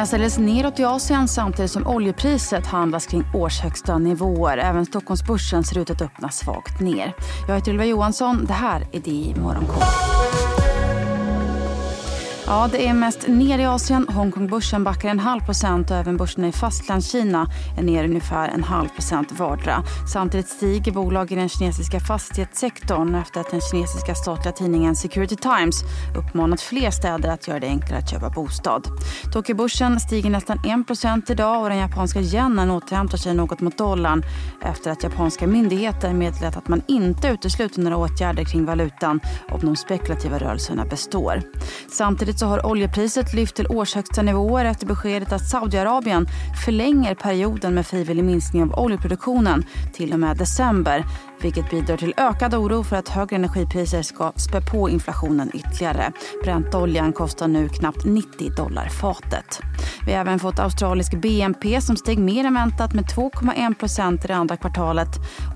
mestadels neråt i Asien samtidigt som oljepriset handlas kring årshögsta nivåer. Även Stockholmsbörsen ser ut att öppna svagt ner. Jag heter Ylva Johansson. Det här är DI Morgonkoll. Ja, det är mest ner i Asien. Hongkongbörsen backar en halv procent och även börserna i Fastlandskina är ner ungefär en halv procent vardera. Samtidigt stiger bolag i den kinesiska fastighetssektorn efter att den kinesiska statliga tidningen Security Times uppmanat fler städer att göra det enklare att köpa bostad. Tokyobörsen stiger nästan 1 procent idag och den japanska yenen återhämtar sig något mot dollarn efter att japanska myndigheter meddelat att man inte utesluter några åtgärder kring valutan om de spekulativa rörelserna består. Samtidigt så har oljepriset lyft till årshögsta nivåer efter beskedet att Saudiarabien förlänger perioden med frivillig minskning av oljeproduktionen till och med december vilket bidrar till ökad oro för att högre energipriser ska spä på inflationen ytterligare. Bräntoljan kostar nu knappt 90 dollar fatet. Vi har även fått australisk BNP som steg mer än väntat med 2,1 procent i det andra kvartalet.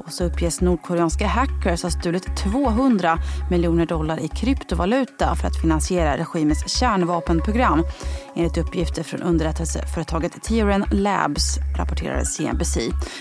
Och så uppges nordkoreanska hackers ha stulit 200 miljoner dollar i kryptovaluta för att finansiera regimens kärnvapenprogram. Enligt uppgifter från underrättelseföretaget Theoren Labs rapporterade CNBC.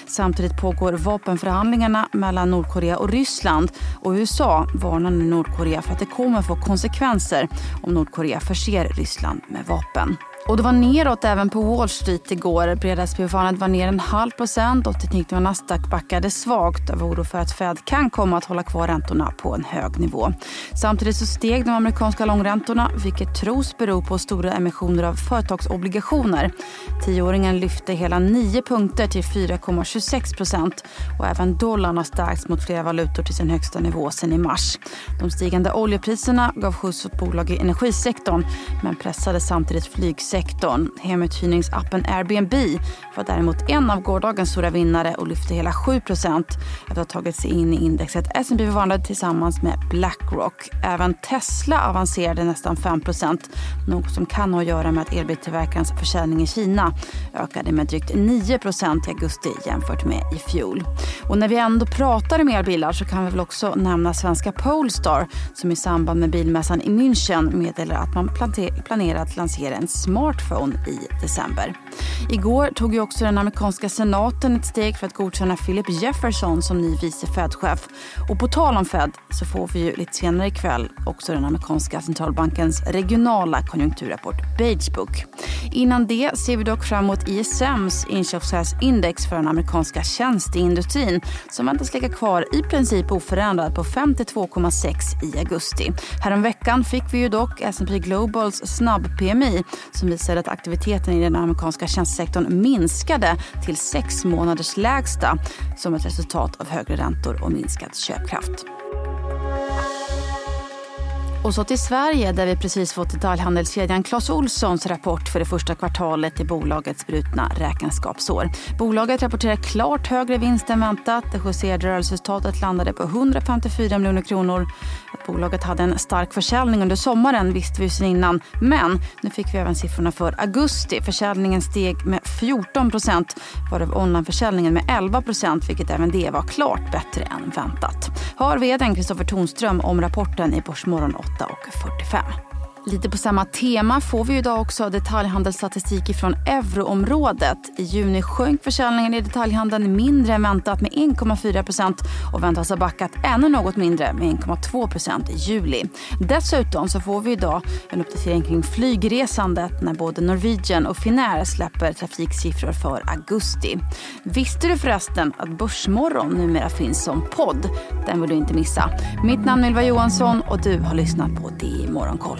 Samtidigt pågår vapenförhandlingarna mellan Nordkorea och Ryssland. Och USA varnar nu Nordkorea för att det kommer få konsekvenser om Nordkorea förser Ryssland med vapen. Och det var neråt även på Wall Street igår. Breda SPH-fallet var ner en halv procent och teknik och Nasdaq backade svagt av oro för att Fed kan komma att hålla kvar räntorna på en hög nivå. Samtidigt så steg de amerikanska långräntorna vilket tros bero på stora emissioner av företagsobligationer. Tioåringen lyfte hela 9 punkter till 4,26 procent och även dollarn har stärkts mot flera valutor till sin högsta nivå sedan i mars. De stigande oljepriserna gav skjuts åt bolag i energisektorn men pressade samtidigt flygsektorn sektorn. Hemuthyrningsappen Airbnb var däremot en av gårdagens stora vinnare och lyfte hela 7 efter att ha tagit sig in i indexet S&P 500 tillsammans med Blackrock. Även Tesla avancerade nästan 5% något som kan ha att göra med att elbiltillverkarens försäljning i Kina ökade med drygt 9% i augusti jämfört med i fjol. Och när vi ändå pratar om elbilar så kan vi väl också nämna svenska Polestar som i samband med bilmässan i München meddelar att man planerar att lansera en smart smartphone i december. Igår tog ju också den amerikanska senaten ett steg för att godkänna Philip Jefferson som ny vice Fed-chef. Och på tal om Fed så får vi ju lite senare ikväll också den amerikanska centralbankens regionala konjunkturrapport Bagebook. Innan det ser vi dock fram emot ISMs inköpschefsindex för den amerikanska tjänsteindustrin som väntas ligga kvar i princip oförändrad på 52,6 i augusti. Häromveckan fick vi ju dock S&P Globals snabb-PMI som visade att aktiviteten i den amerikanska tjänstesektorn minskade till sex månaders lägsta som ett resultat av högre räntor och minskad köpkraft. Och så till Sverige där vi precis fått detaljhandelskedjan Clas Olssons rapport för det första kvartalet i bolagets brutna räkenskapsår. Bolaget rapporterar klart högre vinst än väntat. Det justerade rörelseresultatet landade på 154 miljoner kronor. Att bolaget hade en stark försäljning under sommaren visste vi sedan innan. Men nu fick vi även siffrorna för augusti. Försäljningen steg med 14 procent varav onlineförsäljningen med 11 procent vilket även det var klart bättre än väntat. Hör vd Kristoffer Tonström om rapporten i Börsmorgon 8 8.45. Lite på samma tema får vi idag också detaljhandelsstatistik från euroområdet. I juni sjönk försäljningen i detaljhandeln mindre än väntat med 1,4% och väntas ha backat ännu något mindre med 1,2% i juli. Dessutom så får vi idag en uppdatering kring flygresandet när både Norwegian och Finnair släpper trafiksiffror för augusti. Visste du förresten att Börsmorgon numera finns som podd? Den vill du inte missa. Mitt namn är Ylva Johansson och du har lyssnat på DI Morgonkoll.